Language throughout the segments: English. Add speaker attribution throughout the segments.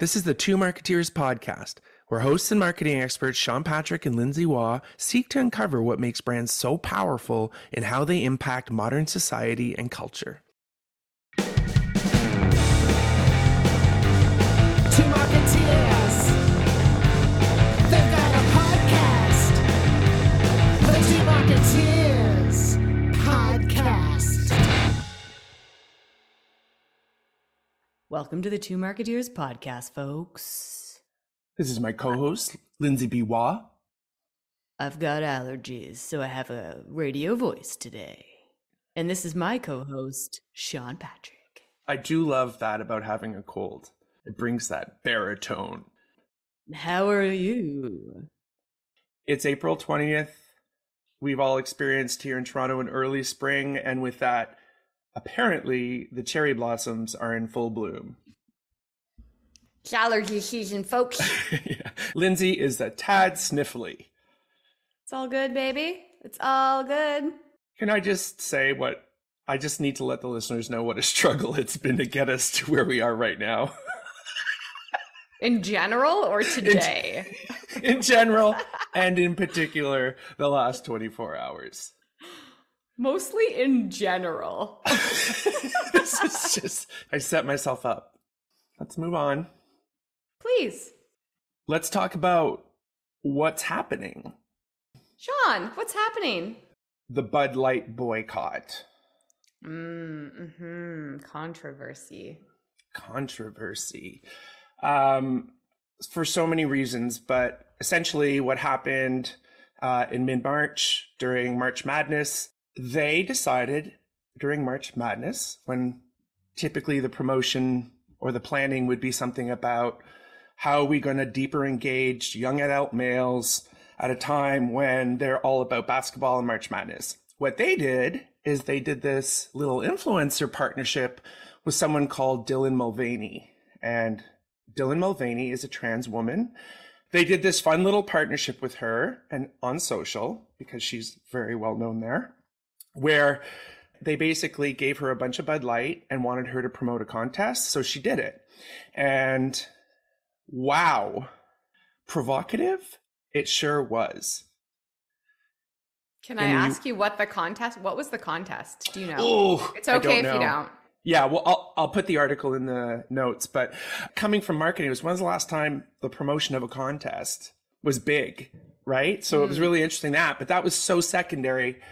Speaker 1: This is the Two Marketeers podcast, where hosts and marketing experts Sean Patrick and Lindsay Waugh seek to uncover what makes brands so powerful and how they impact modern society and culture.
Speaker 2: Two Marketeers. They've got a podcast. The Two Marketeers
Speaker 3: Welcome to the Two Marketeers podcast, folks.
Speaker 1: This is my co-host Lindsay B. Waugh.
Speaker 3: I've got allergies, so I have a radio voice today. And this is my co host, Sean Patrick.
Speaker 1: I do love that about having a cold. It brings that baritone.
Speaker 3: How are you?
Speaker 1: It's April 20th. We've all experienced here in Toronto an early spring, and with that, apparently the cherry blossoms are in full bloom.
Speaker 3: It's allergy season, folks.
Speaker 1: yeah. Lindsay is a tad sniffly.
Speaker 3: It's all good, baby. It's all good.
Speaker 1: Can I just say what I just need to let the listeners know what a struggle it's been to get us to where we are right now.
Speaker 3: In general or today?
Speaker 1: in general, and in particular, the last 24 hours.
Speaker 3: Mostly in general.
Speaker 1: this is just, I set myself up. Let's move on.
Speaker 3: Please.
Speaker 1: Let's talk about what's happening.
Speaker 3: Sean, what's happening?
Speaker 1: The Bud Light boycott.
Speaker 3: Mm-hmm. Controversy.
Speaker 1: Controversy. Um, for so many reasons, but essentially, what happened uh, in mid March during March Madness, they decided during March Madness, when typically the promotion or the planning would be something about how are we going to deeper engage young adult males at a time when they're all about basketball and March Madness. What they did is they did this little influencer partnership with someone called Dylan Mulvaney. And Dylan Mulvaney is a trans woman. They did this fun little partnership with her and on social because she's very well known there, where they basically gave her a bunch of Bud Light and wanted her to promote a contest. So she did it. And wow, provocative it sure was.
Speaker 3: Can I
Speaker 1: And
Speaker 3: ask you what the contest? What was the contest? Do you know?
Speaker 1: Oh,
Speaker 3: it's okay if you don't.
Speaker 1: Yeah, well, I'll, I'll put the article in the notes, but coming from marketing, it was when's the last time the promotion of a contest was big, right? So it was mm. really interesting that, but that was so secondary.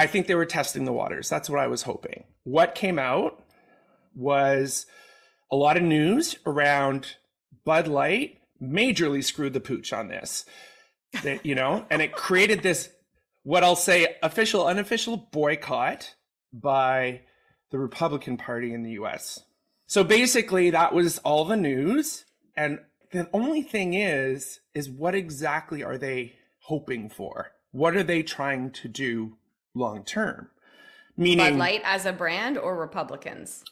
Speaker 1: I think they were testing the waters. That's what I was hoping. What came out was a lot of news around Bud Light majorly screwed the pooch on this. That, you know, and it created this what I'll say official unofficial boycott by the Republican Party in the US. So basically that was all the news and the only thing is is what exactly are they hoping for? What are they trying to do long term? Meaning
Speaker 3: Bud Light as a brand or Republicans?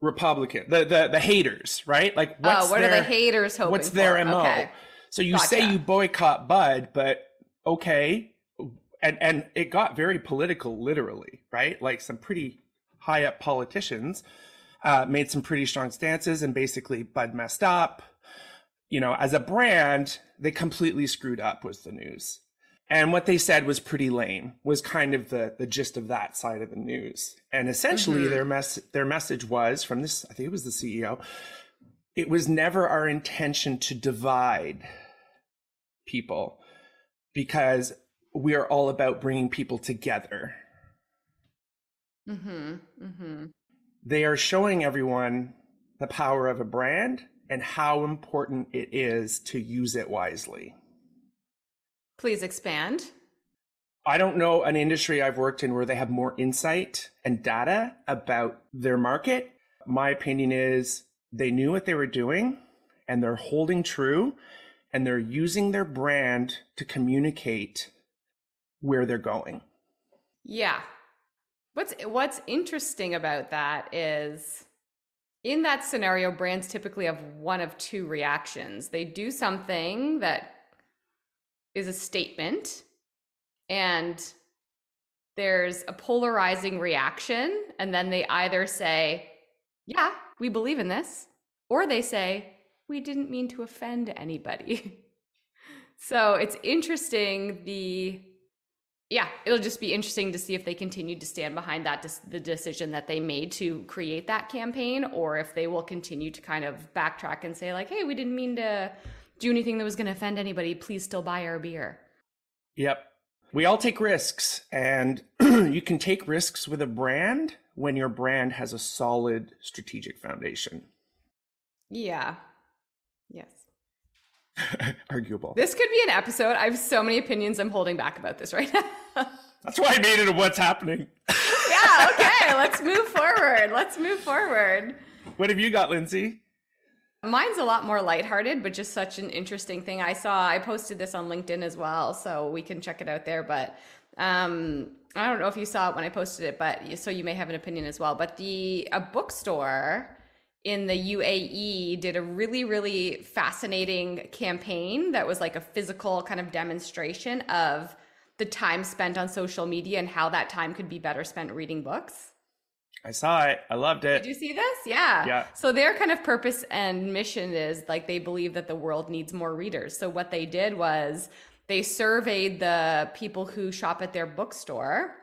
Speaker 1: Republican, the the the haters, right? Like what's
Speaker 3: oh, what
Speaker 1: their,
Speaker 3: are the haters hoping
Speaker 1: what's their
Speaker 3: for?
Speaker 1: mo?
Speaker 3: Okay.
Speaker 1: So you say you boycott Bud, but okay, and and it got very political, literally, right? Like some pretty high up politicians uh, made some pretty strong stances, and basically Bud messed up. You know, as a brand, they completely screwed up. Was the news, and what they said was pretty lame. Was kind of the the gist of that side of the news, and essentially
Speaker 3: Mhm.
Speaker 1: their mess their message was from this. I think it was the CEO. It was never our intention to divide people because we are all about bringing people together.
Speaker 3: Mm-hmm. Mm-hmm.
Speaker 1: They are showing everyone the power of a brand and how important it is to use it wisely.
Speaker 3: Please expand.
Speaker 1: I don't know an industry I've worked in where they have more insight and data about their market. My opinion is they knew what they were doing and they're holding true and they're using their brand to communicate where they're going.
Speaker 3: Yeah. What's what's interesting about that is in that scenario, brands typically have one of two reactions. They do something that is a statement, and there's a polarizing reaction, and then they either say, Yeah, we believe in this, or they say, we didn't mean to offend anybody. so it's interesting the yeah, it'll just be interesting to see if they continue to stand behind that the decision that they made to create that campaign or if they will continue to kind of backtrack and say like, "Hey, we didn't mean to do anything that was going to offend anybody. Please still buy our beer."
Speaker 1: Yep. We all take risks, and you can take risks with a brand when your brand has a solid strategic foundation.
Speaker 3: Yeah. Yes.
Speaker 1: Arguable.
Speaker 3: This could be an episode. I have so many opinions I'm holding back about this right now.
Speaker 1: That's why I made it a what's happening.
Speaker 3: yeah, okay. Let's move forward. Let's move forward.
Speaker 1: What have you got, Lindsay?
Speaker 3: Mine's a lot more lighthearted, but just such an interesting thing. I saw I posted this on LinkedIn as well, so we can check it out there. But um, I don't know if you saw it when I posted it, but so you may have an opinion as well. But the a bookstore in the UAE did a really really fascinating campaign that was like a physical kind of demonstration of the time spent on social media and how that time could be better spent reading books.
Speaker 1: I saw it. I loved it.
Speaker 3: Did you see this? Yeah.
Speaker 1: Yeah.
Speaker 3: So their kind of purpose and mission is like they believe that the world needs more readers. So what they did was they surveyed the people who shop at their bookstore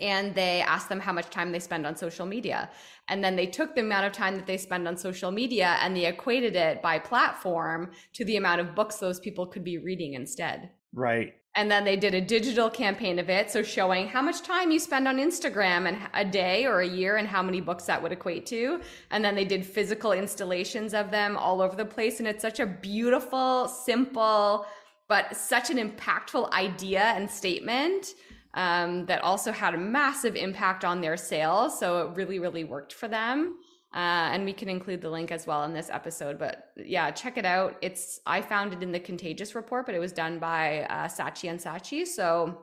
Speaker 3: and they asked them how much time they spend on social media. And then they took the amount of time that they spend on social media and they equated it by platform to the amount of books those people could be reading instead.
Speaker 1: Right.
Speaker 3: And then they did a digital campaign of it. So showing how much time you spend on Instagram and a day or a year and how many books that would equate to. And then they did physical installations of them all over the place. And it's such a beautiful, simple, but such an impactful idea and statement um, that also had a massive impact on their sales. So it really, really worked for them. Uh, and we can include the link as well in this episode. But yeah, check it out. It's I found it in the Contagious report, but it was done by uh, Saatchi and Saatchi. So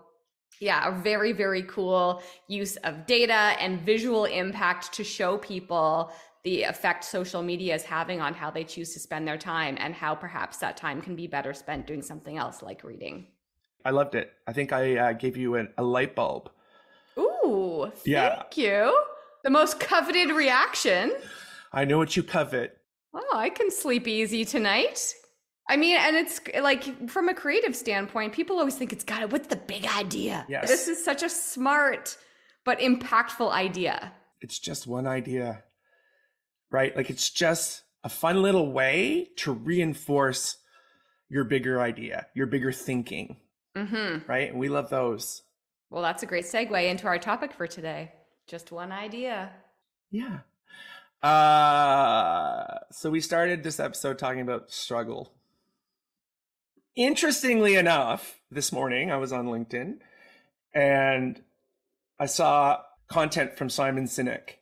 Speaker 3: yeah, a very very cool use of data and visual impact to show people the effect social media is having on how they choose to spend their time and how perhaps that time can be better spent doing something else like reading.
Speaker 1: I loved it. I think I uh, gave you an, a light bulb.
Speaker 3: Ooh, thank
Speaker 1: Yeah.
Speaker 3: you. The most coveted reaction.
Speaker 1: I know what you covet.
Speaker 3: Oh, I can sleep easy tonight. I mean, and it's like from a creative standpoint, people always think it's got it. What's the big idea?
Speaker 1: Yes.
Speaker 3: This is such a smart but impactful idea.
Speaker 1: It's just one idea, right? Like it's just a fun little way to reinforce your bigger idea, your bigger thinking,
Speaker 3: Mm-hmm.
Speaker 1: right? And we love those.
Speaker 3: Well, that's a great segue into our topic for today. Just one idea.
Speaker 1: Yeah. Uh, so we started this episode talking about struggle. Interestingly enough, this morning I was on LinkedIn and I saw content from Simon Sinek,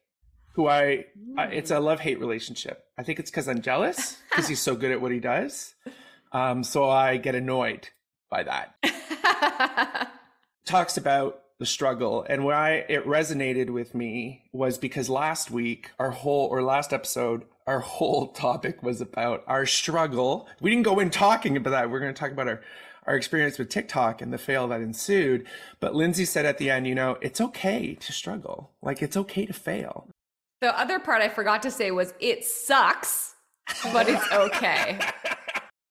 Speaker 1: who I, I it's a love hate relationship. I think it's because I'm jealous because he's so good at what he does. Um, so I get annoyed by that. talks about the struggle. And why it resonated with me was because last week our whole or last episode our whole topic was about our struggle. We didn't go in talking about that. We're going to talk about our our experience with tiktok and the fail that ensued. But lindsay said at the end you know it's okay to struggle. Like it's okay to fail.
Speaker 3: The other part I forgot to say was it sucks, but it's okay.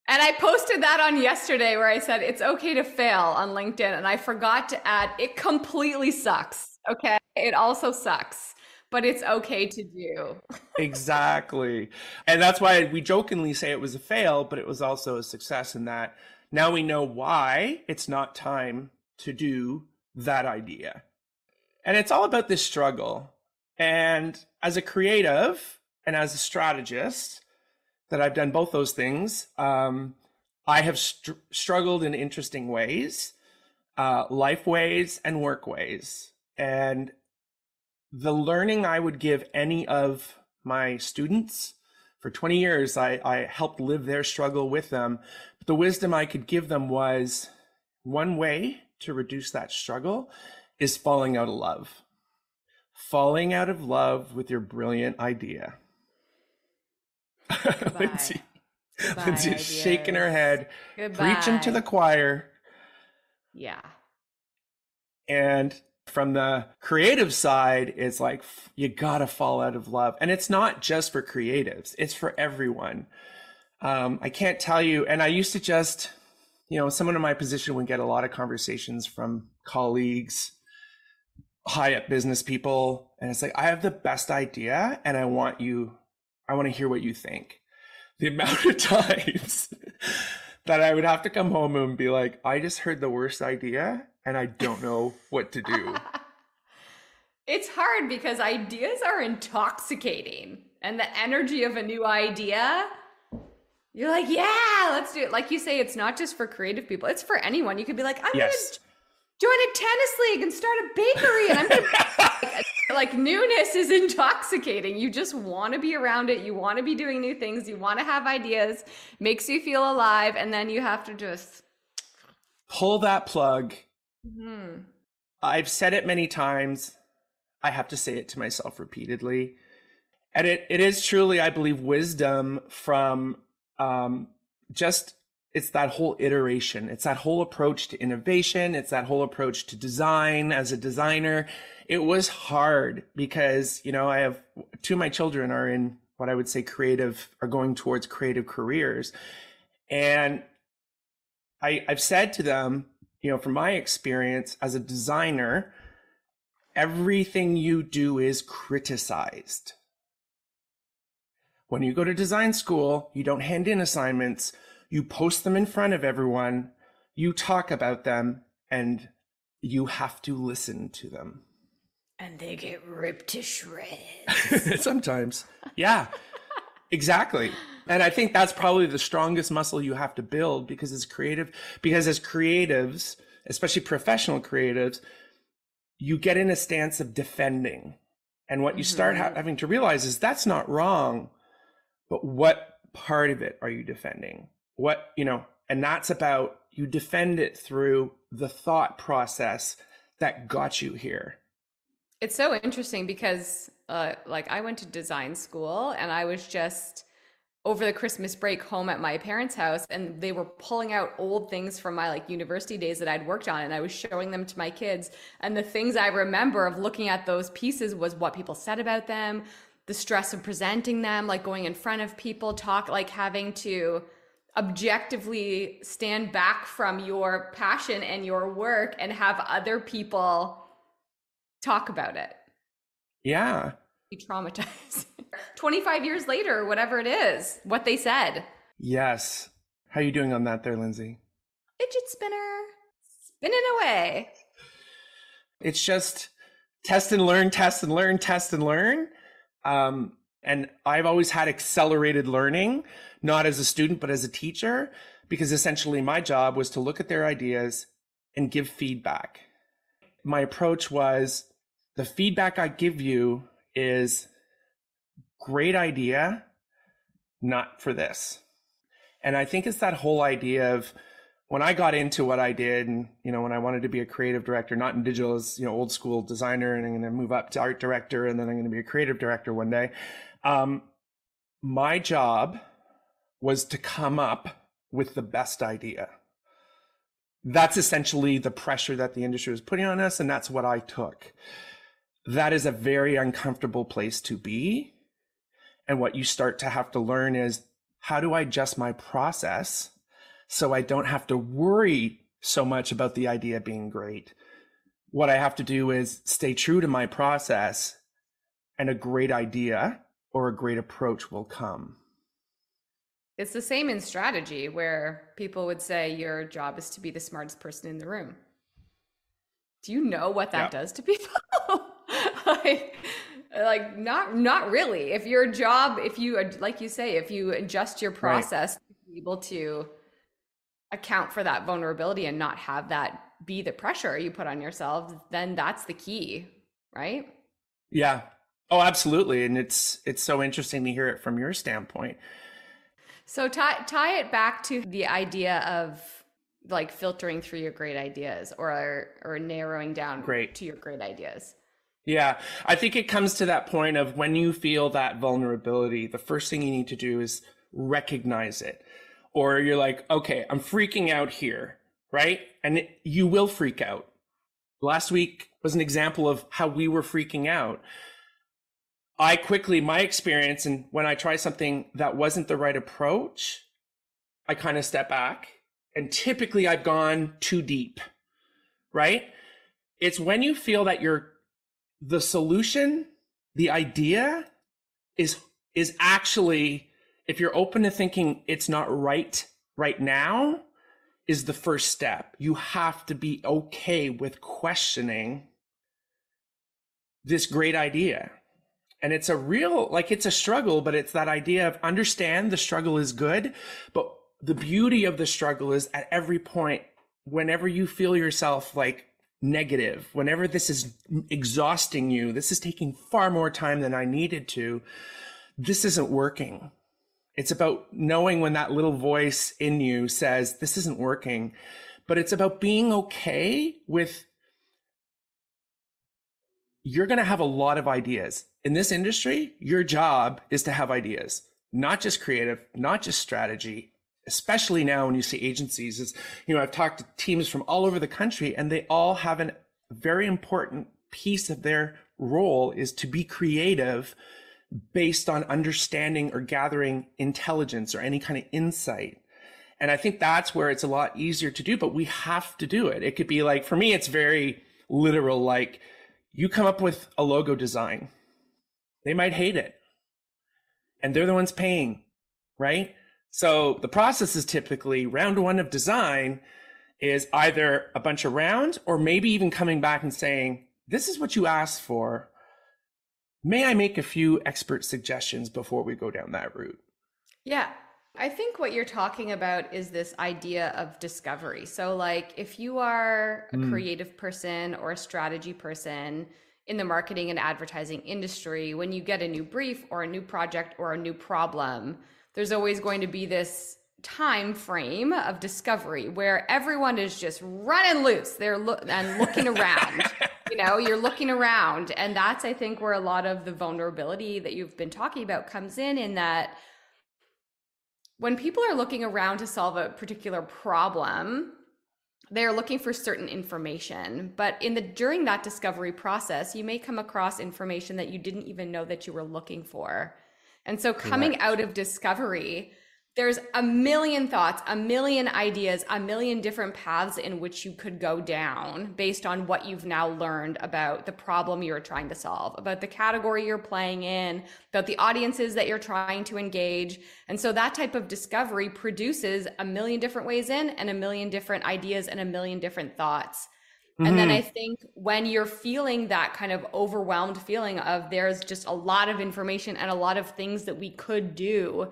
Speaker 3: And I posted that on yesterday where I said it's okay to fail on LinkedIn. And I forgot to add it completely sucks. Okay. It also sucks, but it's okay to do.
Speaker 1: exactly. And that's why we jokingly say it was a fail, but it was also a success in that now we know why it's not time to do that idea. And it's all about this struggle. And as a creative and as a strategist, that I've done both those things, um, I have str- struggled in interesting ways, uh, life ways and work ways. And the learning I would give any of my students for 20 years, I, I helped live their struggle with them. But the wisdom I could give them was one way to reduce that struggle is falling out of love. Falling out of love with your brilliant idea. Lindsay,
Speaker 3: Goodbye,
Speaker 1: Lindsay is shaking her head, preaching to the choir.
Speaker 3: Yeah.
Speaker 1: And from the creative side, it's like you gotta fall out of love. And it's not just for creatives, it's for everyone. Um, I can't tell you. And I used to just, you know, someone in my position would get a lot of conversations from colleagues, high up business people. And it's like, I have the best idea and I want you, I want to hear what you think. The amount of times that I would have to come home and be like, I just heard the worst idea and I don't know what to do.
Speaker 3: It's hard because ideas are intoxicating and the energy of a new idea. You're like, yeah, let's do it. Like you say, it's not just for creative people, it's for anyone. You could be like, I'm
Speaker 1: yes.
Speaker 3: going to join a tennis league and start a bakery. And I'm like newness is intoxicating. You just want to be around it. You want to be doing new things. You want to have ideas. Makes you feel alive. And then you have to just
Speaker 1: pull that plug.
Speaker 3: hmm
Speaker 1: I've said it many times. I have to say it to myself repeatedly. And it, it is truly, I believe, wisdom from um, just it's that whole iteration. It's that whole approach to innovation. It's that whole approach to design as a designer. It was hard because, you know, I have two of my children are in what I would say creative, are going towards creative careers. And I, I've said to them, you know, from my experience as a designer, everything you do is criticized. When you go to design school, you don't hand in assignments, you post them in front of everyone, you talk about them, and you have to listen to them.
Speaker 3: And they get ripped to shreds.
Speaker 1: Sometimes. Yeah, exactly. And I think that's probably the strongest muscle you have to build because as creative, because as creatives, especially professional creatives, you get in a stance of defending. And what you start ha- mm-hmm. having to realize is that's not wrong, but what part of it are you defending? What, you know, and that's about you defend it through the thought process that got you here.
Speaker 3: It's so interesting because, uh, like, I went to design school and I was just over the Christmas break home at my parents' house, and they were pulling out old things from my like university days that I'd worked on, and I was showing them to my kids. And the things I remember of looking at those pieces was what people said about them, the stress of presenting them, like going in front of people, talk, like having to objectively stand back from your passion and your work and have other people talk about it.
Speaker 1: Yeah.
Speaker 3: Be traumatized. 25 years later, whatever it is, what they said.
Speaker 1: Yes. How are you doing on that there, Lindsay?
Speaker 3: Fidget spinner, spinning away.
Speaker 1: It's just test and learn, test and learn, test and learn. Um, and I've always had accelerated learning, not as a student, but as a teacher, because essentially my job was to look at their ideas and give feedback. My approach was the feedback I give you is great idea, not for this. And I think it's that whole idea of when I got into what I did, and you know, when I wanted to be a creative director, not in digital as you know, old school designer, and I'm going to move up to art director, and then I'm going to be a creative director one day. Um, my job was to come up with the best idea. That's essentially the pressure that the industry was putting on us, and that's what I took. That is a very uncomfortable place to be. And what you start to have to learn is how do I adjust my process so I don't have to worry so much about the idea being great? What I have to do is stay true to my process, and a great idea or a great approach will come.
Speaker 3: It's the same in strategy where people would say your job is to be the smartest person in the room. Do you know what that
Speaker 1: Yeah.
Speaker 3: does to people? like, like not not really. If your job, if you like you say, if you adjust your process to be able to account for that vulnerability and not have that be the pressure you put on yourself, then that's the key, right?
Speaker 1: Yeah. Oh, absolutely. And it's it's so interesting to hear it from your standpoint.
Speaker 3: So tie tie it back to the idea of like filtering through your great ideas or or narrowing down
Speaker 1: Great.
Speaker 3: to your great ideas.
Speaker 1: Yeah, I think it comes to that point of when you feel that vulnerability, the first thing you need to do is recognize it. Or you're like, okay, I'm freaking out here, right? And it, you will freak out. Last week was an example of how we were freaking out. I quickly, my experience, and when I try something that wasn't the right approach, I kind of step back. And typically I've gone too deep, right? It's when you feel that you're the solution, the idea is is actually if you're open to thinking it's not right right now is the first step. You have to be okay with questioning this great idea. And it's a real, like, it's a struggle, but it's that idea of understand the struggle is good. But the beauty of the struggle is at every point, whenever you feel yourself like negative, whenever this is exhausting you, this is taking far more time than I needed to, this isn't working. It's about knowing when that little voice in you says, this isn't working. But it's about being okay with you're going to have a lot of ideas. In this industry, your job is to have ideas, not just creative, not just strategy, especially now when you see agencies is, you know, I've talked to teams from all over the country and they all have a very important piece of their role is to be creative based on understanding or gathering intelligence or any kind of insight. And I think that's where it's a lot easier to do, but we have to do it. It could be like, for me, it's very literal, like you come up with a logo design. They might hate it. And they're the ones paying, right? So the process is typically round one of design is either a bunch of rounds or maybe even coming back and saying, this is what you asked for. May I make a few expert suggestions before we go down that route?
Speaker 3: Yeah. I think what you're talking about is this idea of discovery. So, like, if you are a
Speaker 1: Mm.
Speaker 3: creative person or a strategy person in the marketing and advertising industry, when you get a new brief or a new project or a new problem, there's always going to be this time frame of discovery where everyone is just running loose. They're lo- and looking around. you know, you're looking around, and that's I think where a lot of the vulnerability that you've been talking about comes in. In that when people are looking around to solve a particular problem they're looking for certain information but in the during that discovery process you may come across information that you didn't even know that you were looking for and so coming
Speaker 1: Correct.
Speaker 3: out of discovery there's a million thoughts a million ideas a million different paths in which you could go down based on what you've now learned about the problem you're trying to solve about the category you're playing in about the audiences that you're trying to engage and so that type of discovery produces a million different ways in and a million different ideas and a million different thoughts and then
Speaker 1: Mhm.
Speaker 3: I think when you're feeling that kind of overwhelmed feeling of there's just a lot of information and a lot of things that we could do,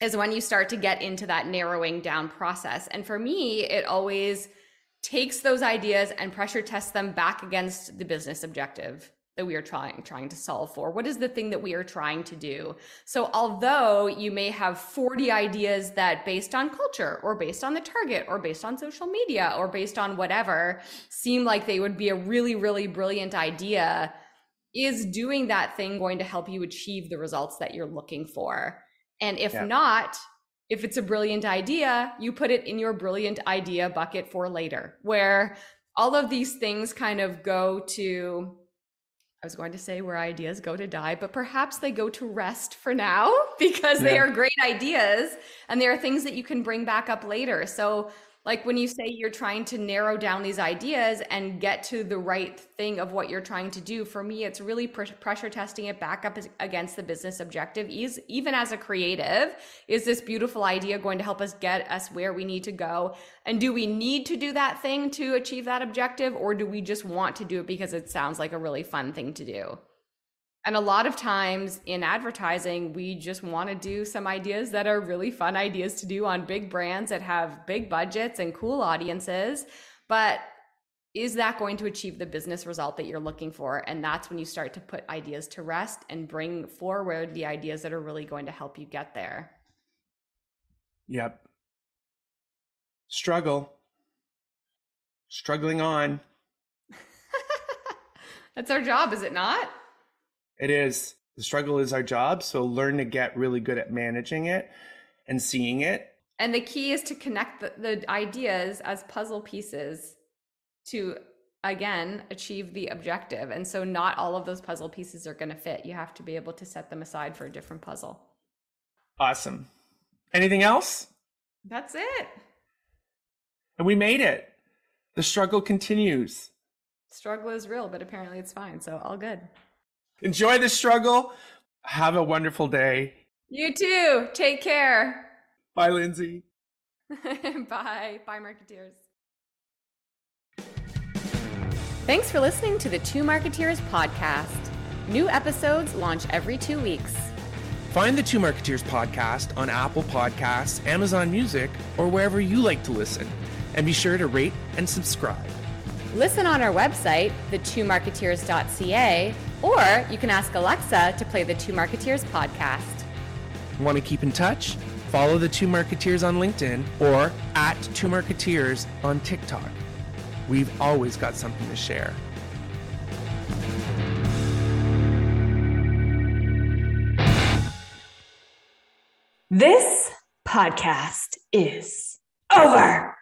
Speaker 3: is when you start to get into that narrowing down process. And for me, it always takes those ideas and pressure tests them back against the business objective that we are trying trying to solve for. What is the thing that we are trying to do? So although you may have 40 ideas that based on culture or based on the target or based on social media or based on whatever seem like they would be a really really brilliant idea is doing that thing going to help you achieve the results that you're looking for and if
Speaker 1: Yeah.
Speaker 3: not if it's a brilliant idea, you put it in your brilliant idea bucket for later, where all of these things kind of go to, I was going to say where ideas go to die, but perhaps they go to rest for now because they are great ideas and they are things that you can bring back up later. So, like when you say you're trying to narrow down these ideas and get to the right thing of what you're trying to do, for me, it's really pr- pressure testing it back up against the business objective. Is even as a creative, is this beautiful idea going to help us get us where we need to go? And do we need to do that thing to achieve that objective, or do we just want to do it because it sounds like a really fun thing to do? And a lot of times in advertising, we just want to do some ideas that are really fun ideas to do on big brands that have big budgets and cool audiences. But is that going to achieve the business result that you're looking for? And that's when you start to put ideas to rest and bring forward the ideas that are really going to help you get there.
Speaker 1: Yep. Struggle. Struggling on.
Speaker 3: That's our job, is it not?
Speaker 1: It is. The struggle is our job. So learn to get really good at managing it and seeing it.
Speaker 3: And the key is to connect the, the ideas as puzzle pieces to, again, achieve the objective. And so, not all of those puzzle pieces are going to fit. You have to be able to set them aside for a different puzzle.
Speaker 1: Awesome. Anything else?
Speaker 3: That's it.
Speaker 1: And we made it. The struggle continues.
Speaker 3: Struggle is real, but apparently it's fine. So all good.
Speaker 1: Enjoy the struggle. Have a wonderful day.
Speaker 3: You too. Take care.
Speaker 1: Bye, Lindsay.
Speaker 3: Bye. Bye, Marketeers. Thanks for listening to the Two Marketeers podcast. New episodes launch every two weeks.
Speaker 1: Find the Two Marketeers podcast on Apple Podcasts, Amazon Music, or wherever you like to listen. And be sure to rate and subscribe.
Speaker 3: Listen on our website, the2marketeers.ca, or you can ask Alexa to play the Two Marketeers podcast.
Speaker 1: Want to keep in touch? Follow the Two Marketeers on LinkedIn or at Two Marketeers on TikTok. We've always got something to share.
Speaker 4: This podcast is over.